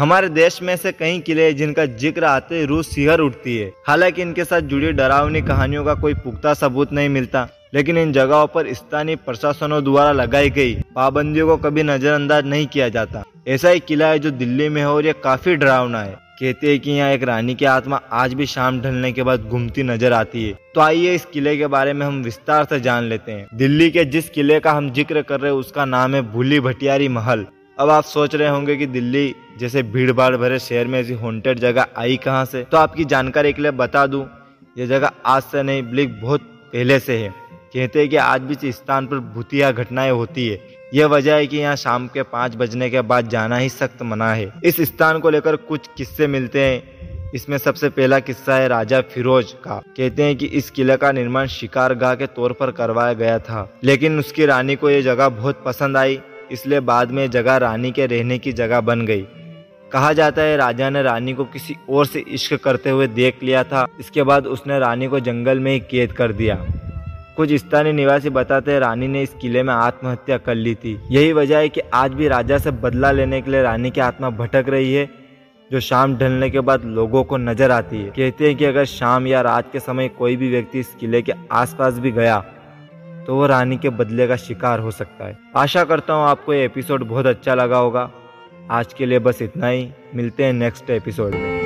हमारे देश में से कई किले हैं जिनका ज़िक्र आते रूस सिहर उठती है। हालाँकि इनके साथ जुड़ी डरावनी कहानियों का कोई पुख्ता सबूत नहीं मिलता, लेकिन इन जगहों पर स्थानीय प्रशासनों द्वारा लगाई गई पाबंदियों को कभी नजरअंदाज नहीं किया जाता। ऐसा ही किला है जो दिल्ली में है और यह काफ़ी डरावना है। कहते हैं कि यहाँ एक रानी की आत्मा आज भी शाम ढलने के बाद घूमती नज़र आती है। तो आइए इस किले के बारे में हम विस्तार से जान लेते हैं। दिल्ली के जिस किले का हम ज़िक्र कर रहे हैं, उसका नाम है भूली भटियारी महल। अब आप सोच रहे होंगे कि दिल्ली जैसे भीड़ भाड़ भरे शहर में ऐसी हॉन्टेड जगह आई कहाँ से? तो आपकी जानकारी के लिए बता दूँ, ये जगह आज से नहीं, बल्कि बहुत पहले से है। कहते हैं कि आज भी इस स्थान पर भूतिया घटनाएँ होती है। यह वजह है कि यहाँ शाम के पाँच बजने के बाद जाना ही सख्त मना है। इस स्थान को लेकर कुछ किस्से मिलते हैं। इसमें सबसे पहला किस्सा है राजा फिरोज का। कहते हैं कि इस किले का निर्माण शिकारगाह के तौर पर करवाया गया था। लेकिन उसकी रानी को यह जगह बहुत पसंद आई। इसलिए बाद में जगह रानी के रहने की जगह बन गई। कहा जाता है, राजा ने रानी को किसी और से इश्क करते हुए देख लिया था। इसके बाद उसने रानी को जंगल में ही कैद कर दिया। कुछ स्थानीय निवासी बताते हैं, रानी ने इस किले में आत्महत्या कर ली थी। यही वजह है कि आज भी राजा से बदला लेने के लिए रानी की आत्मा भटक रही है, जो शाम ढलने के बाद लोगों को नज़र आती है। कहते हैं कि अगर शाम या रात के समय कोई भी व्यक्ति इस किले के आसपास भी गया तो वो रानी के बदले का शिकार हो सकता है। आशा करता हूँ आपको ये एपिसोड बहुत अच्छा लगा होगा। आज के लिए बस इतना ही। मिलते हैं नेक्स्ट एपिसोड में।